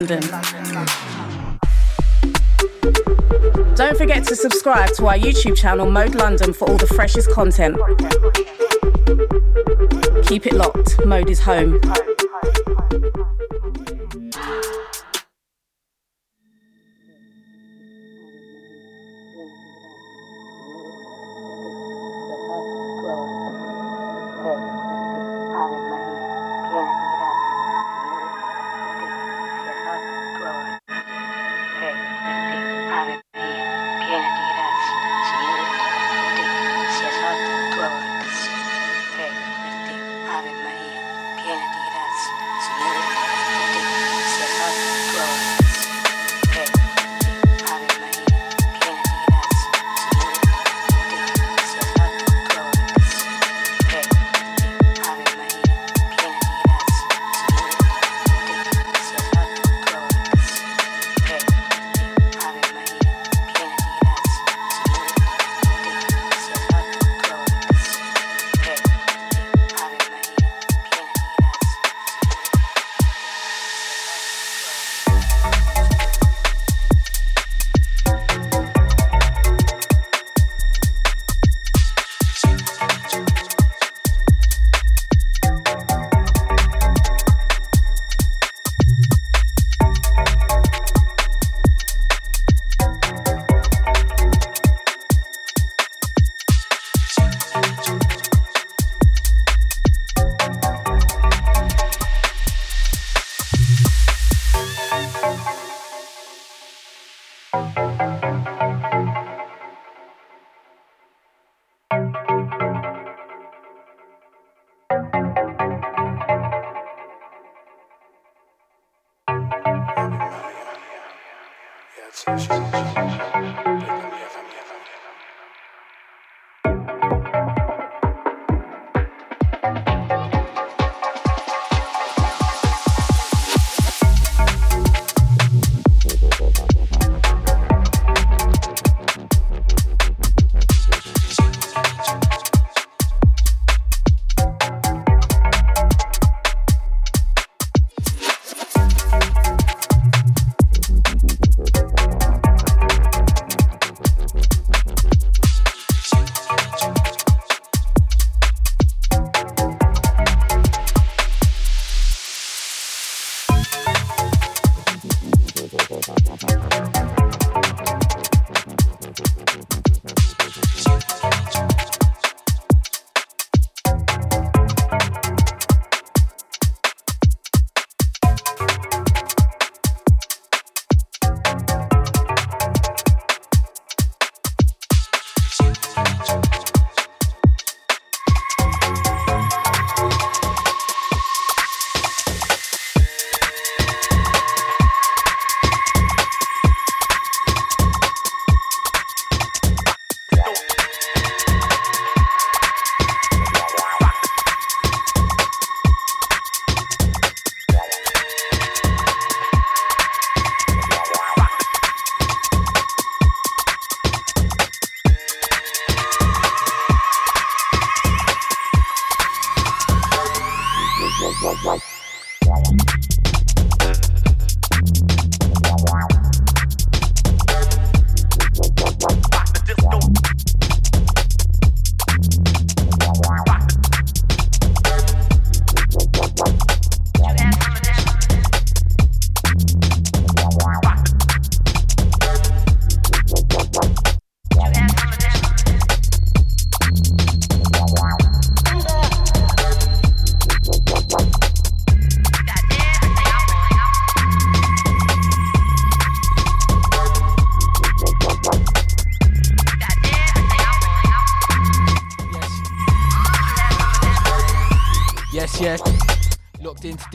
Don't forget to subscribe to our YouTube channel, Mode London, for all the freshest content. Keep it locked. Mode is home.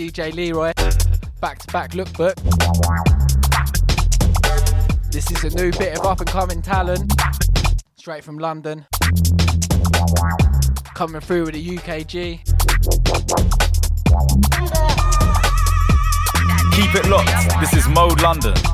DJ Leroy. Back to back lookbook. This is a new bit of up and coming talent. Straight from London. Coming through with a UKG. Keep it locked. This is Mode London.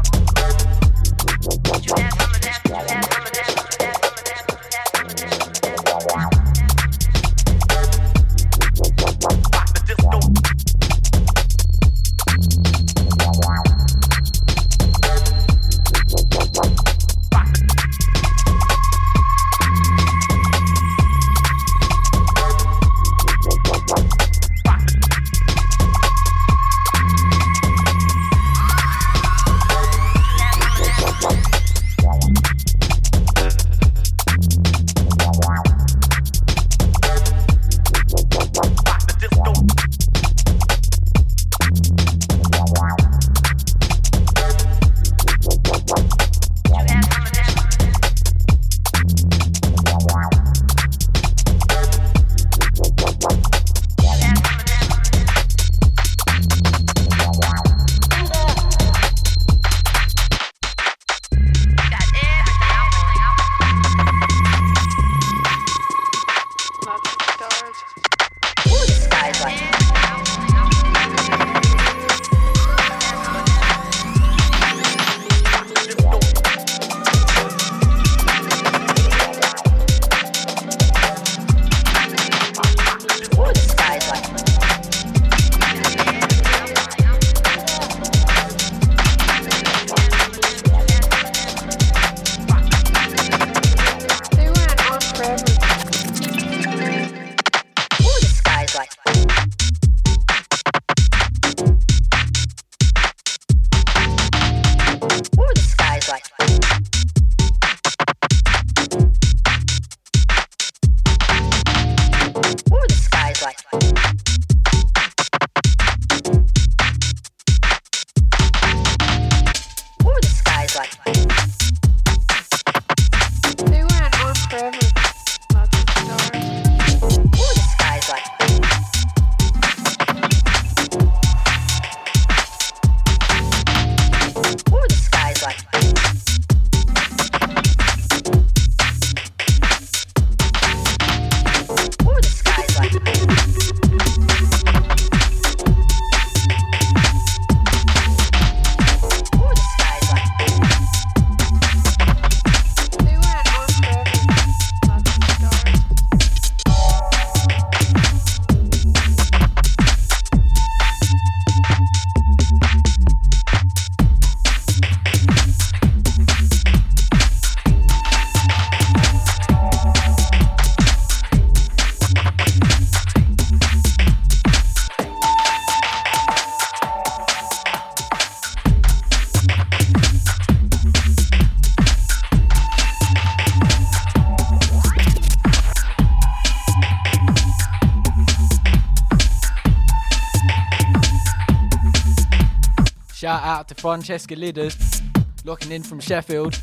Francesca Lidders, locking in from Sheffield.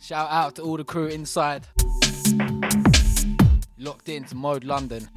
Shout out to all the crew inside. Locked in to Mode London.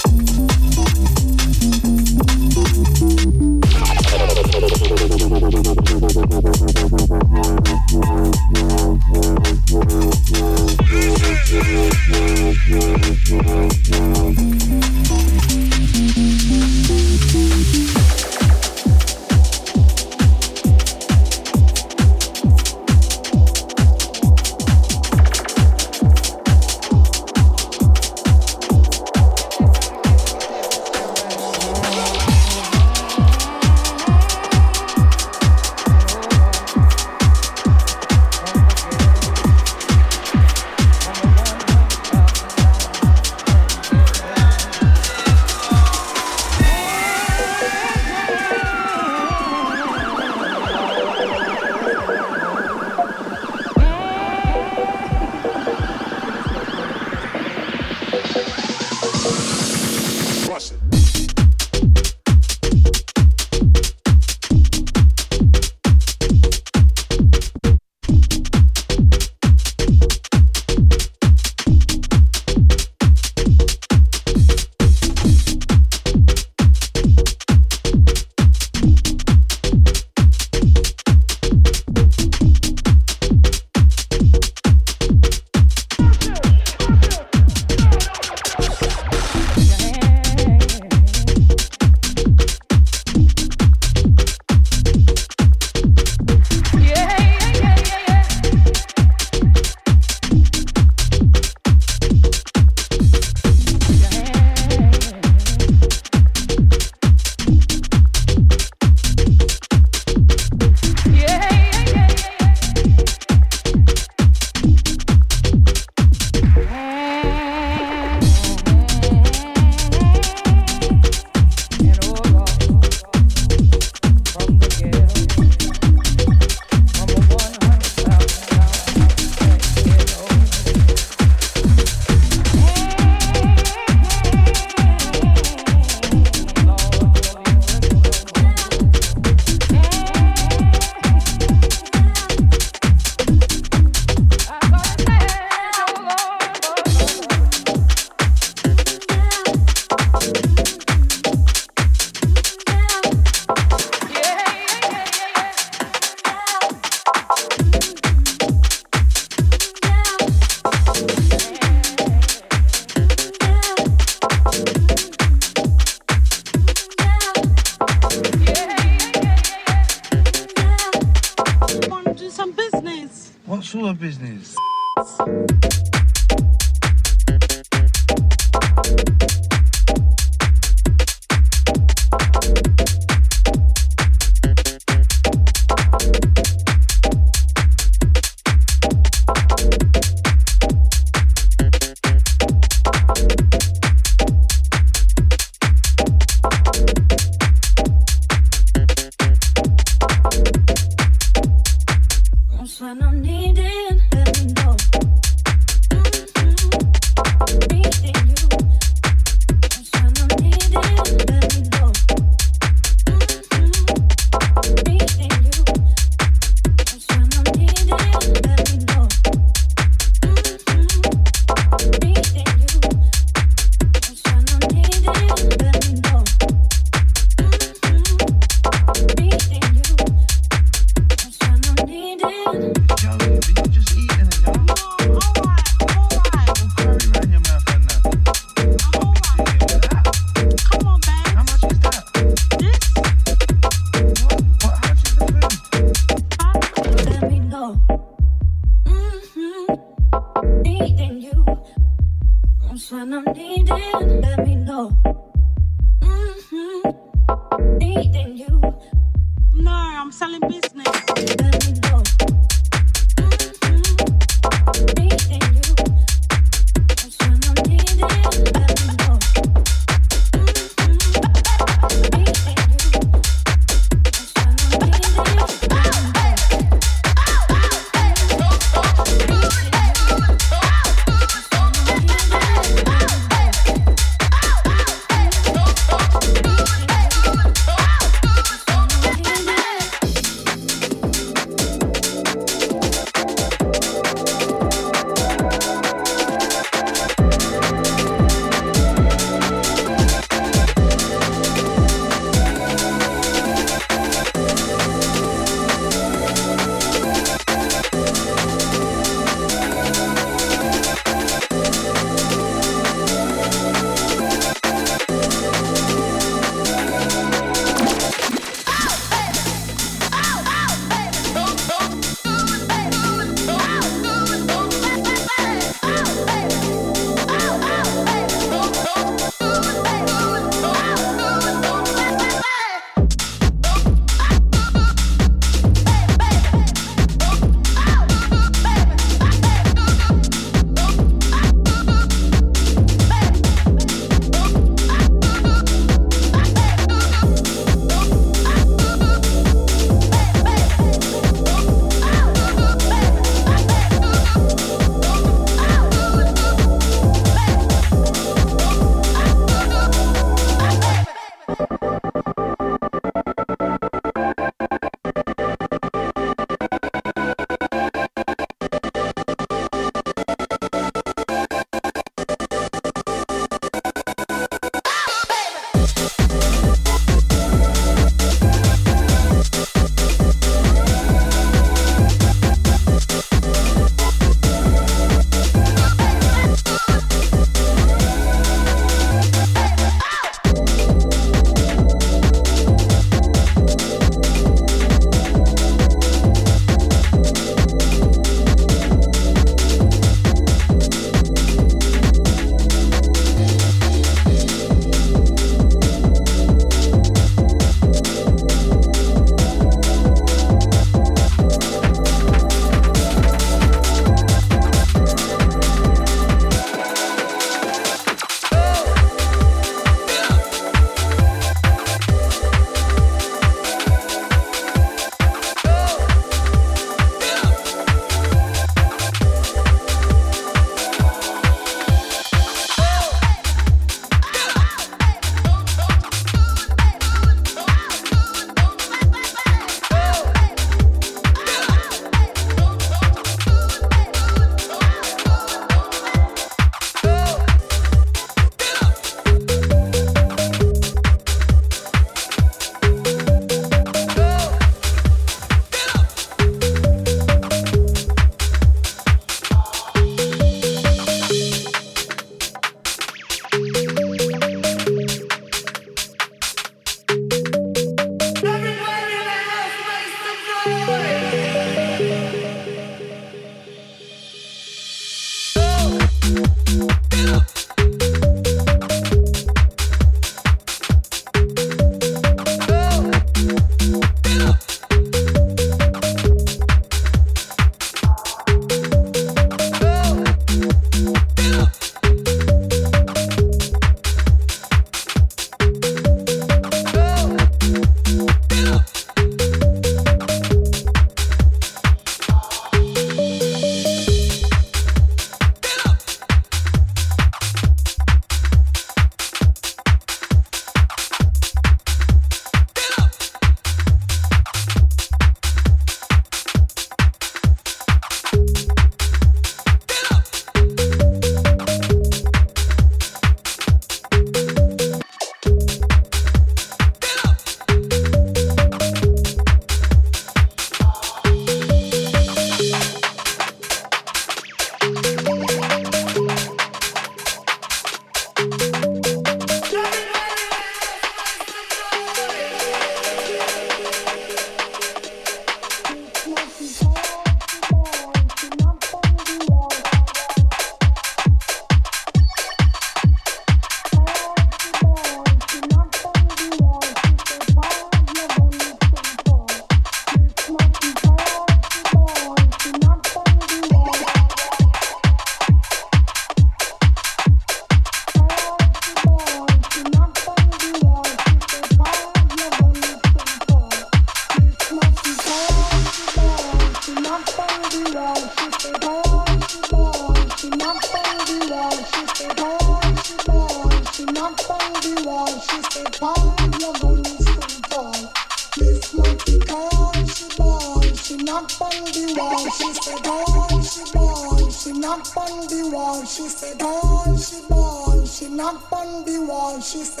She said,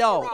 How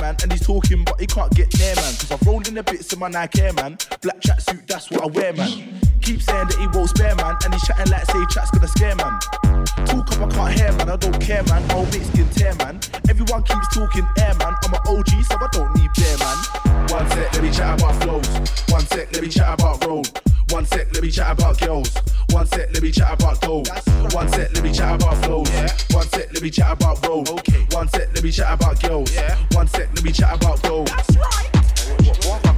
Miami man, and he's talking, but he can't get near, man. Cause I care, man. Black tracksuit, that's what I wear, man. Keep saying that he won't spare, man. And he's chatting like say chat's gonna scare, man. Talk up, I can't hear, man. I don't care, man. Mate skin tear, man. Everyone keeps talking air, man. I'm an OG, so I don't need bear, man. One sec, let me chat about flows. One sec, let me chat about road. One sec, let me chat about girls. One sec, let me chat about gold. One sec, let me chat about flows. One sec, let me chat about road. Okay. One sec, let me chat about girls. Yeah, one sec, let me chat about gold. Thank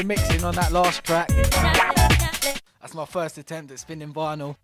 the mixing on that last track. That's my first attempt at spinning vinyl.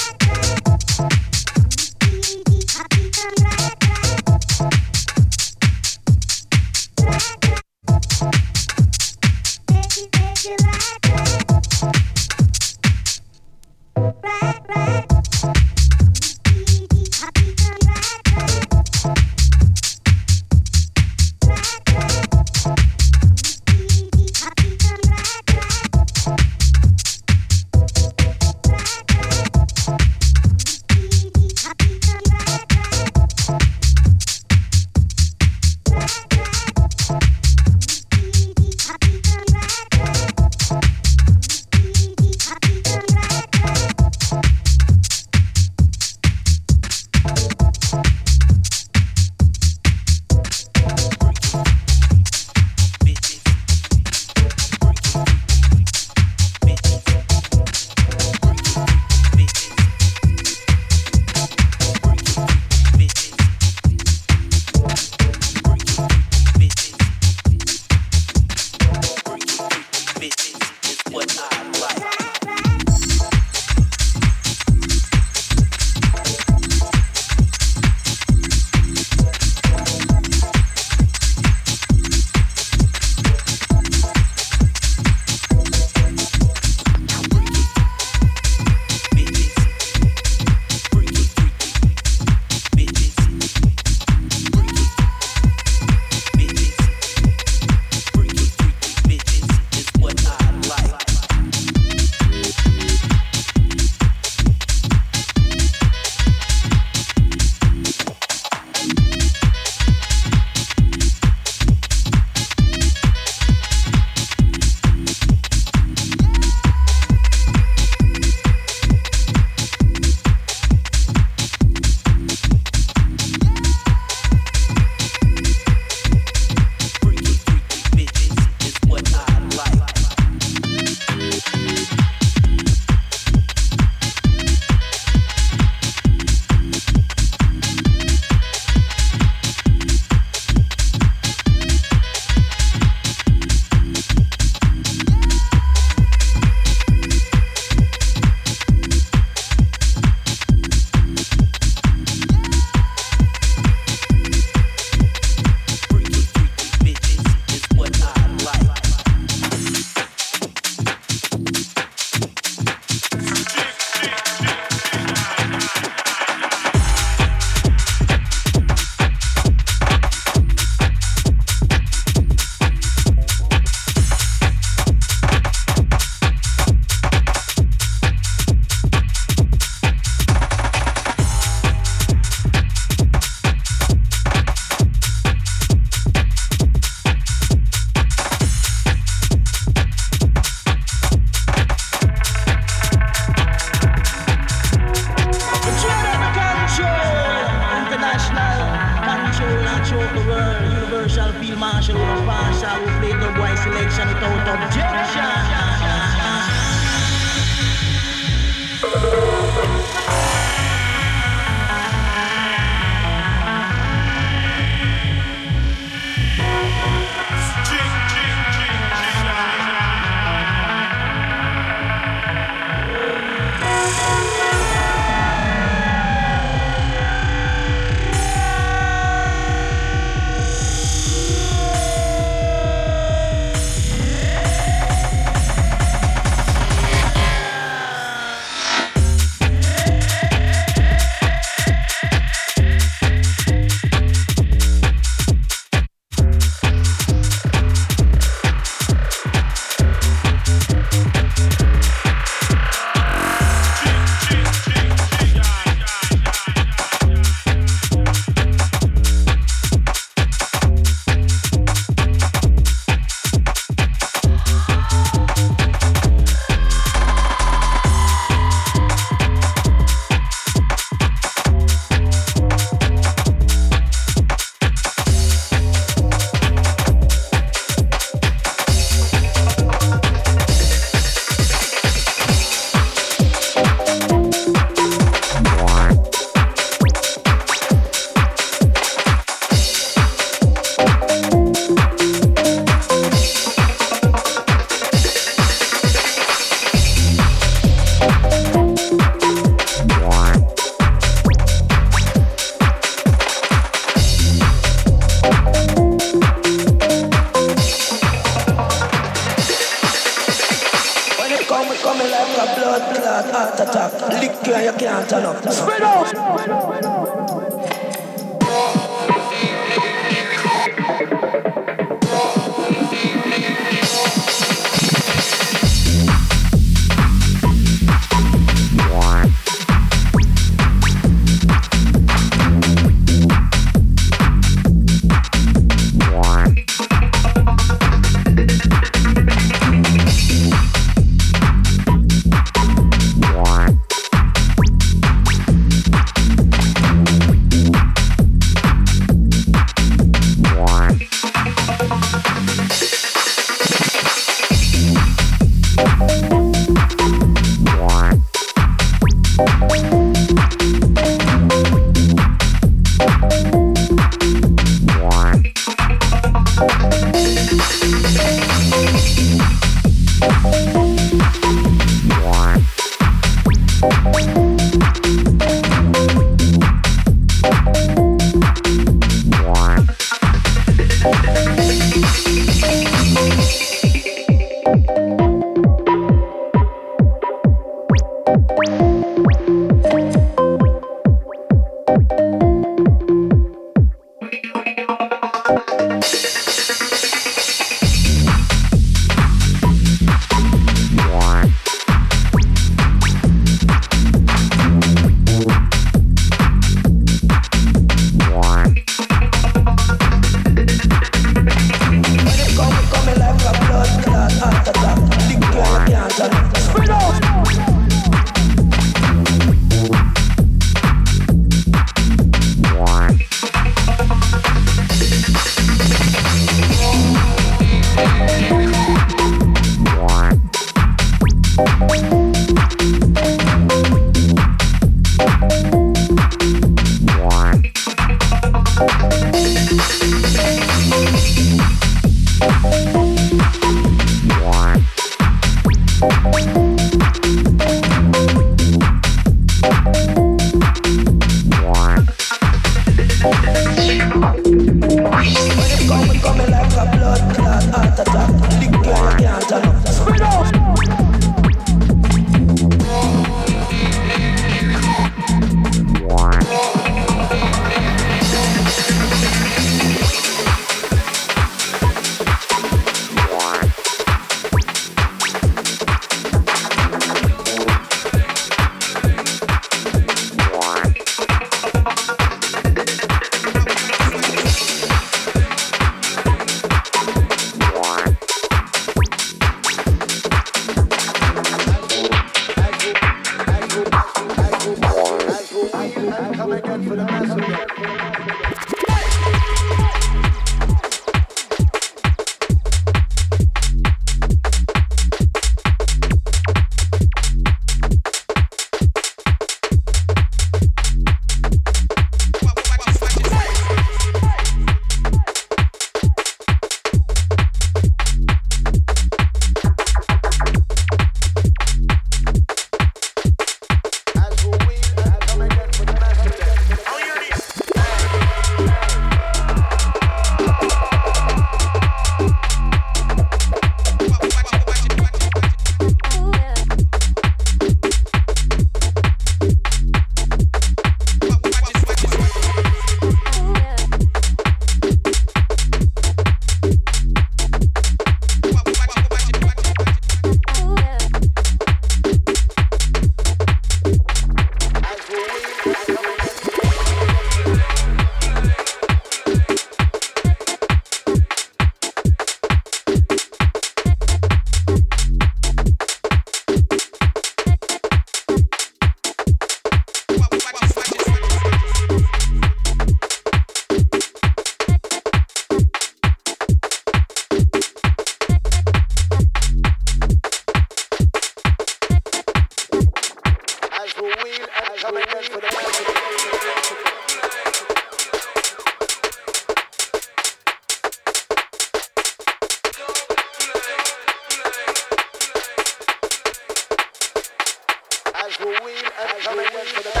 who will and coming for the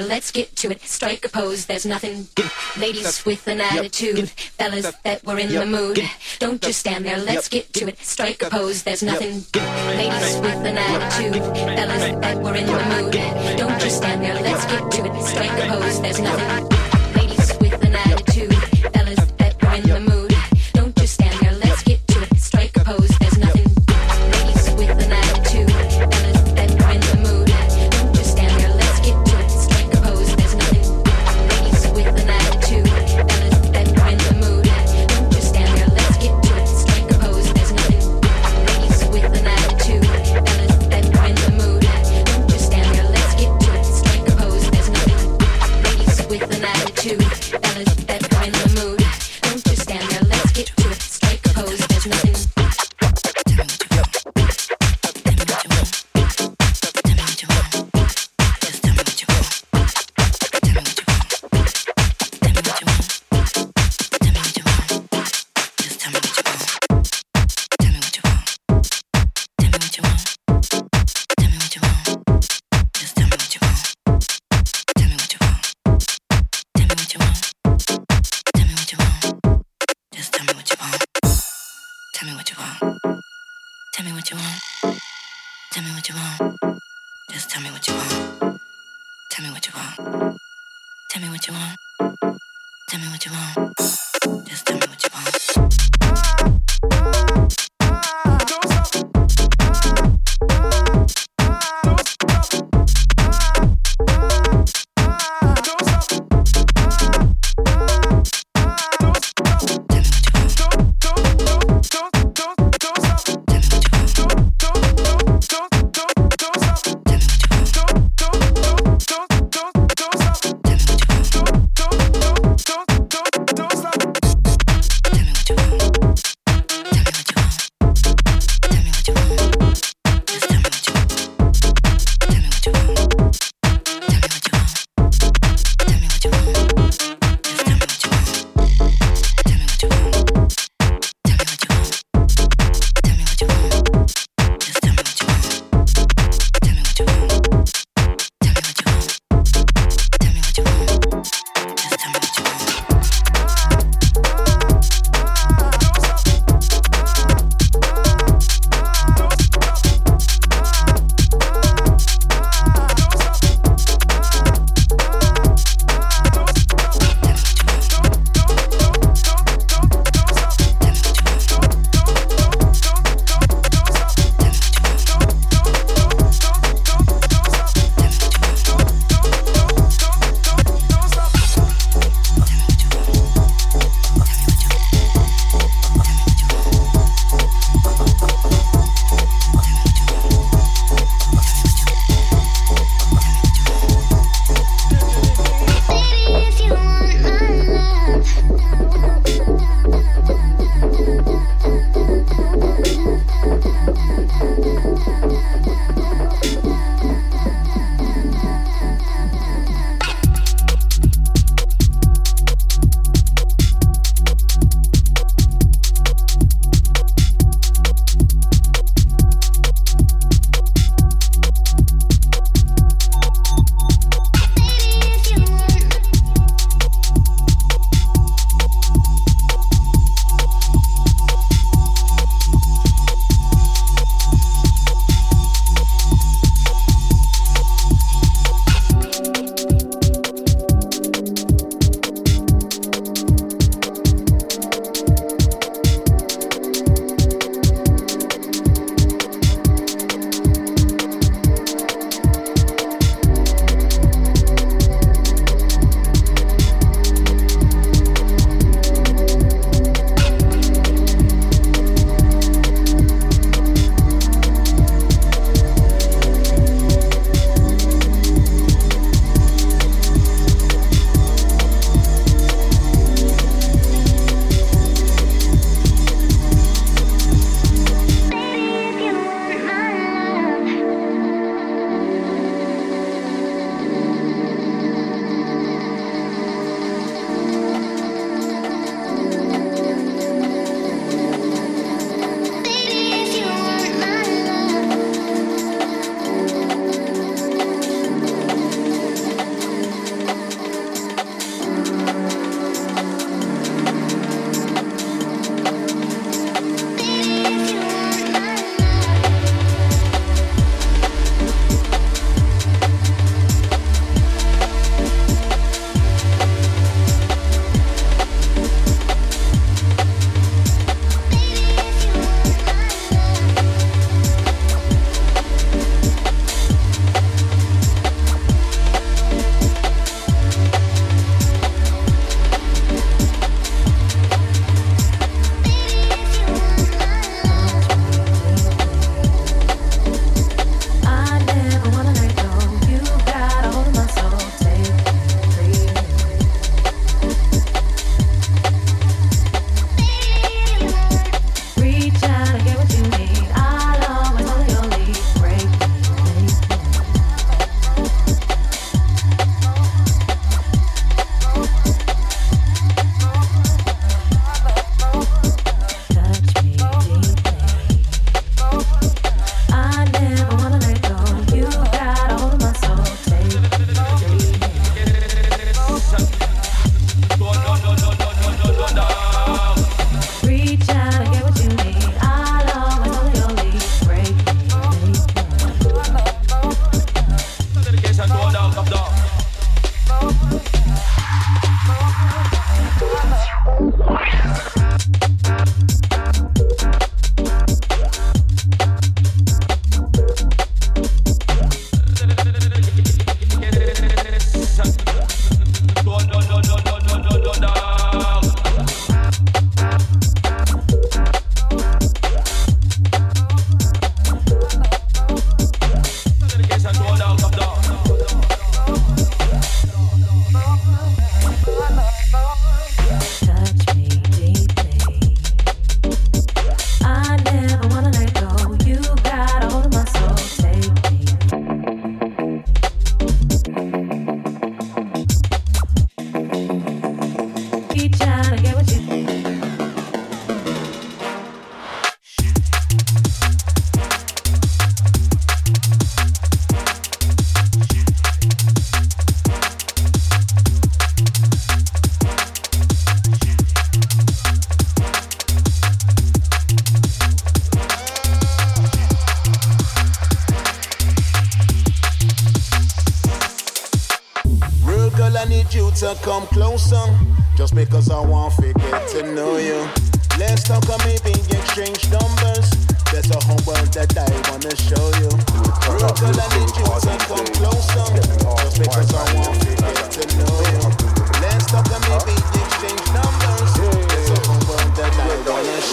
let's get to it. Strike a pose, there's nothing. Ladies with an attitude, fellas that were in the mood. Don't just stand there, let's get to it. Strike a pose, there's nothing. Ladies with an attitude, fellas that were in the mood. Don't just stand there, let's get to it. Strike a pose, there's nothing.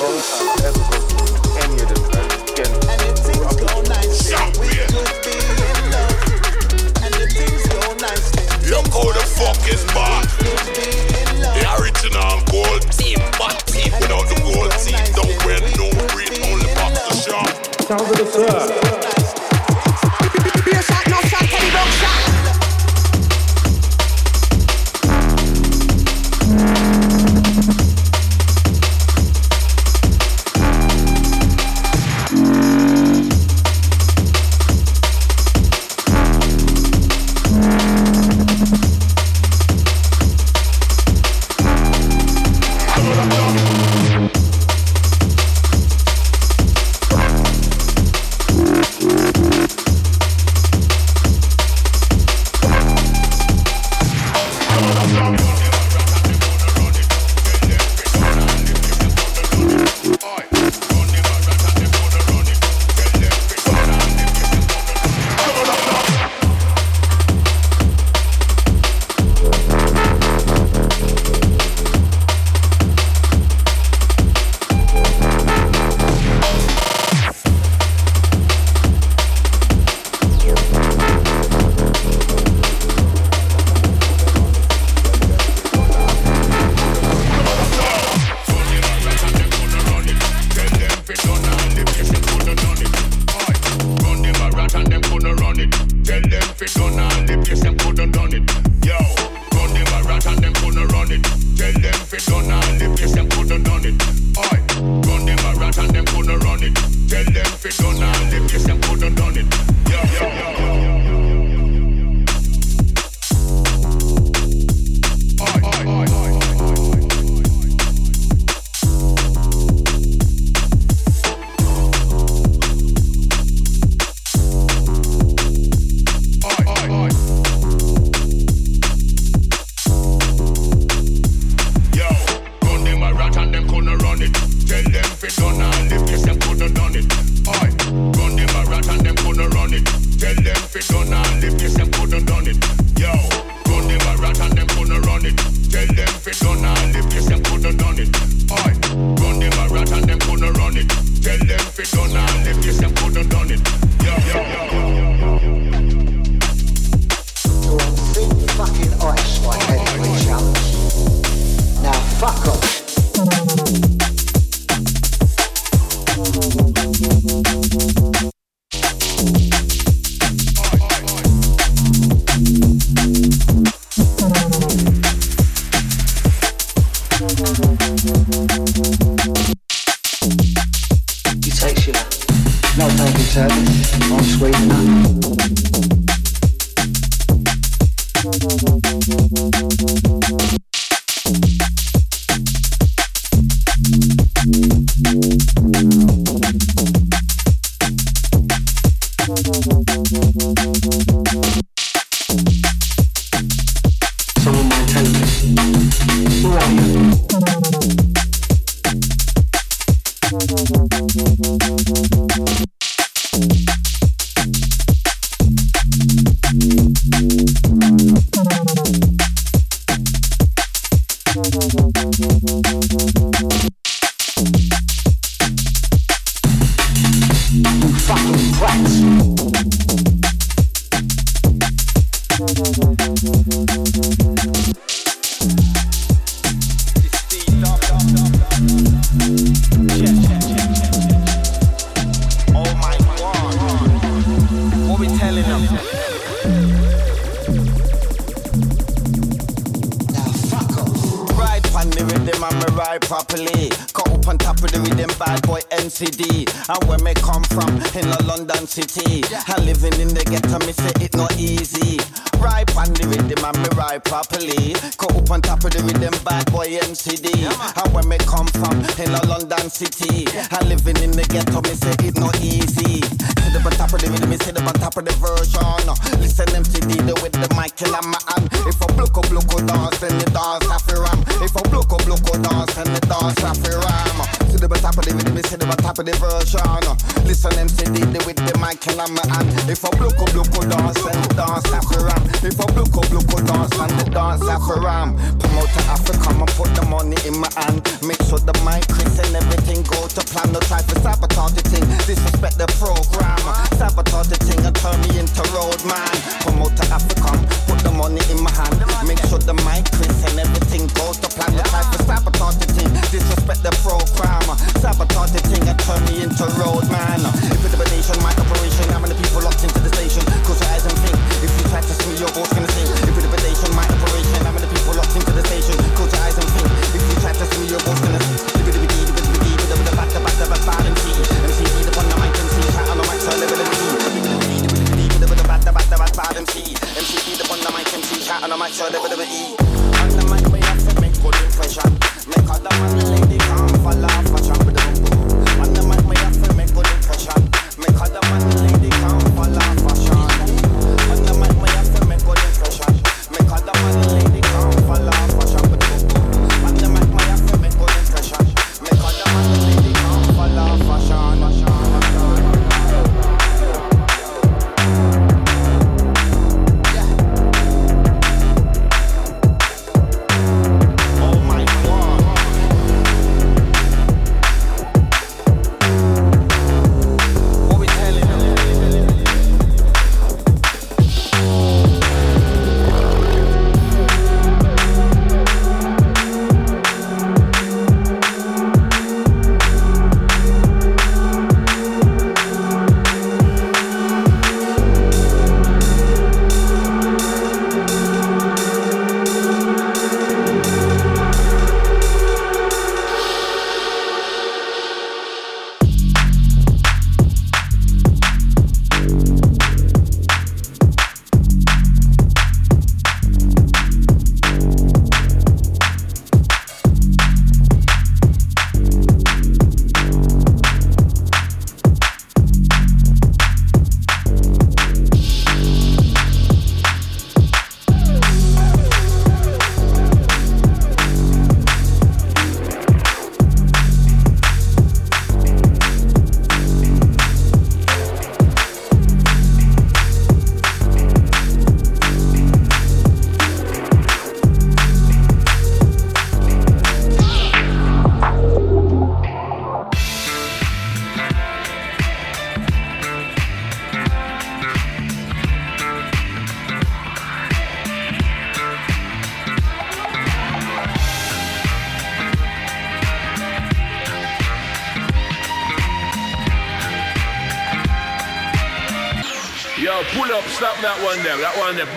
Wanna show you.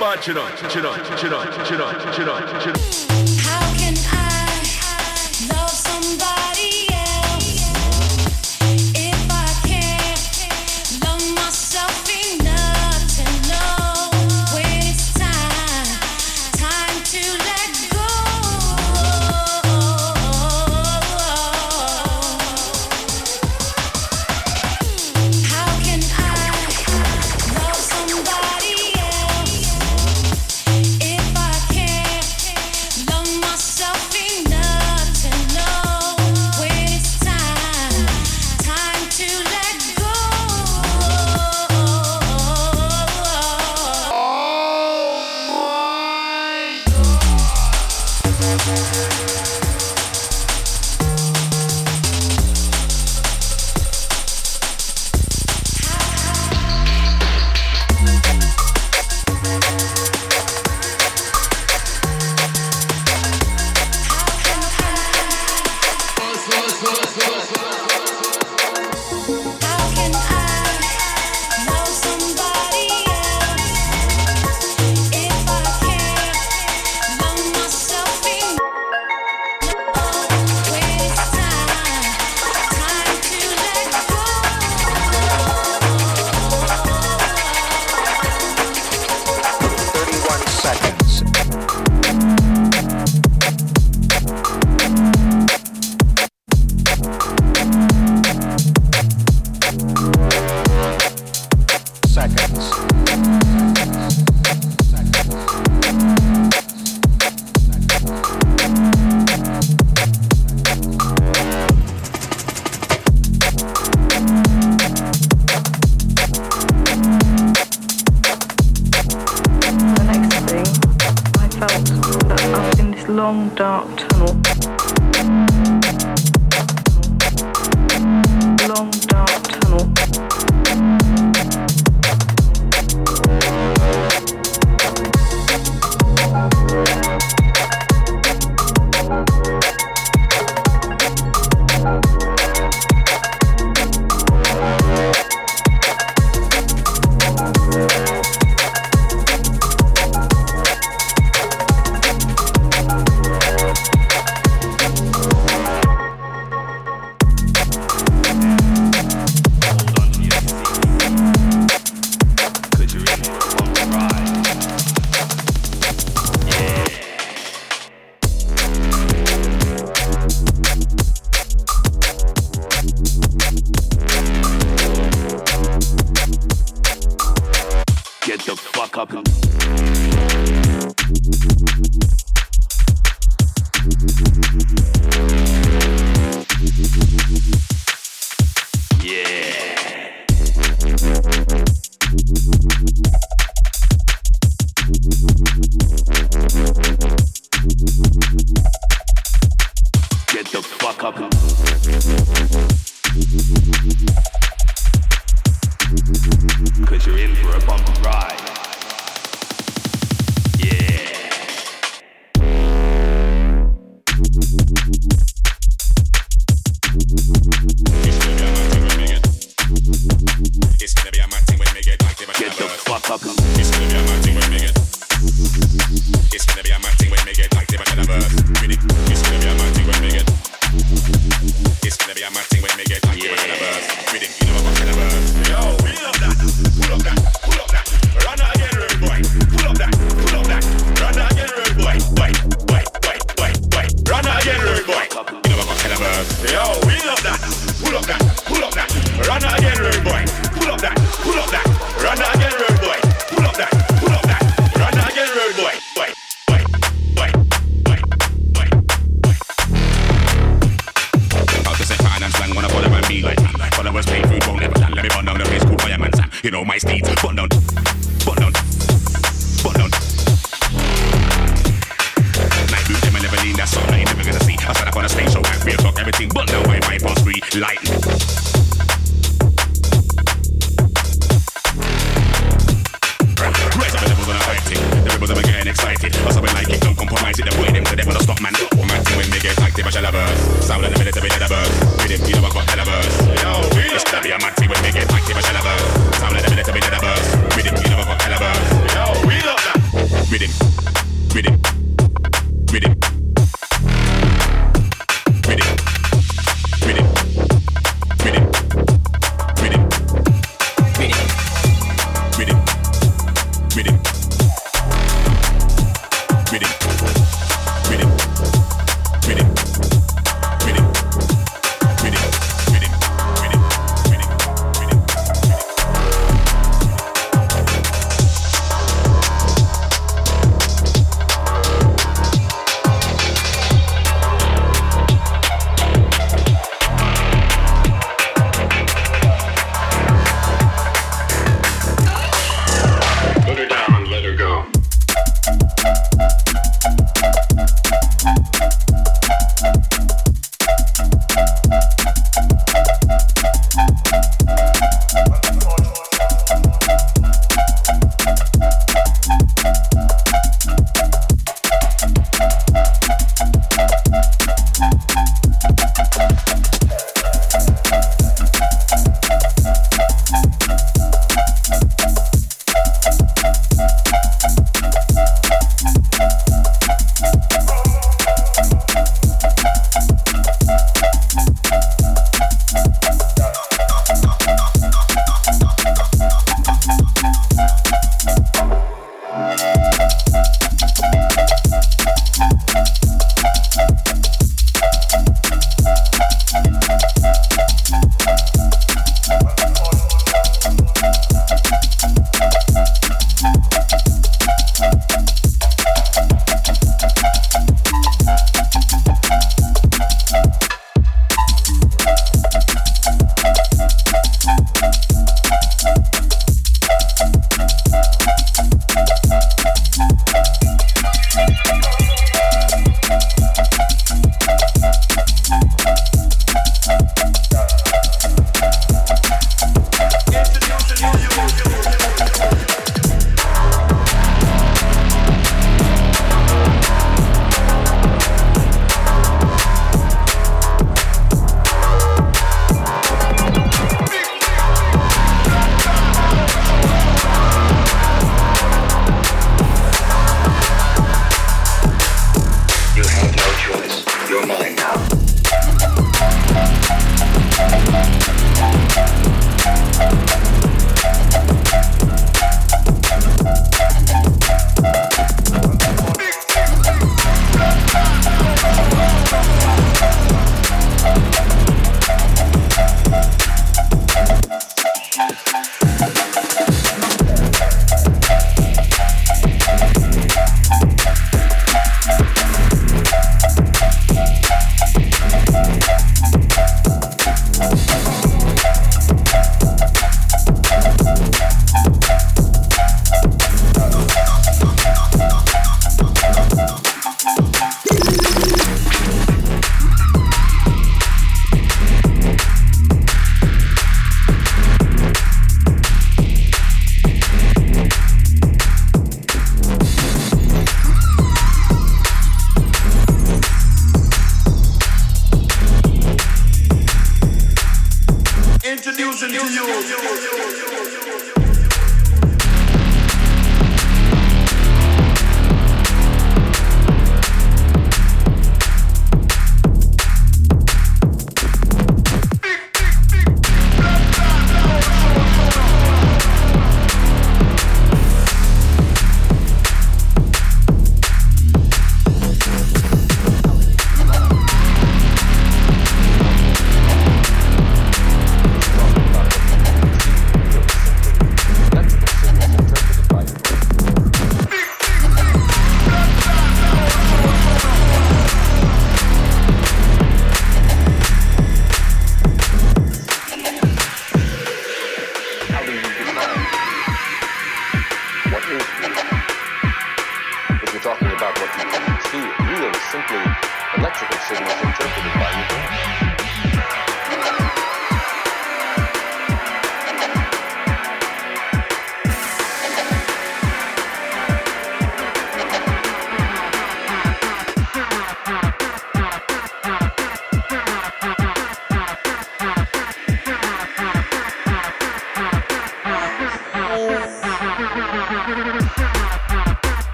That one there, bad, you know, you the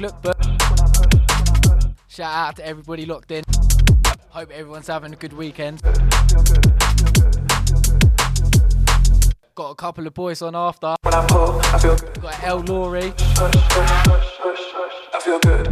look, but shout out to everybody locked in. Hope everyone's having a good weekend. Got a couple of boys on after. Got L Laurie. I feel good.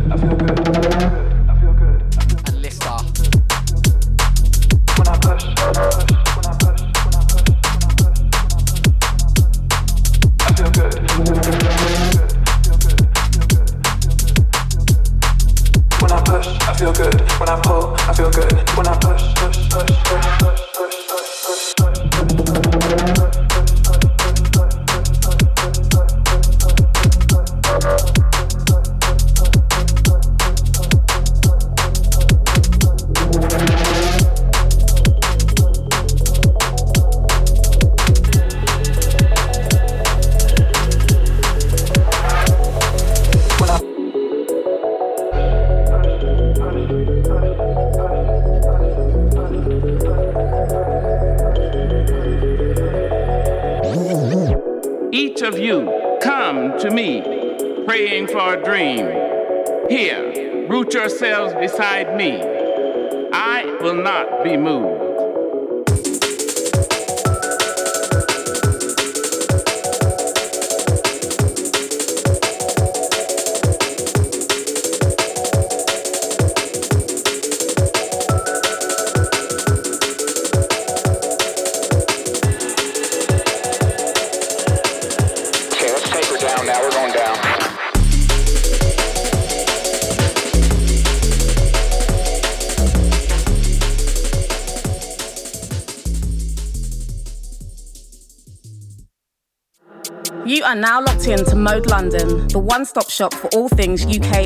You are now locked in to Mode London, the one stop shop for all things UK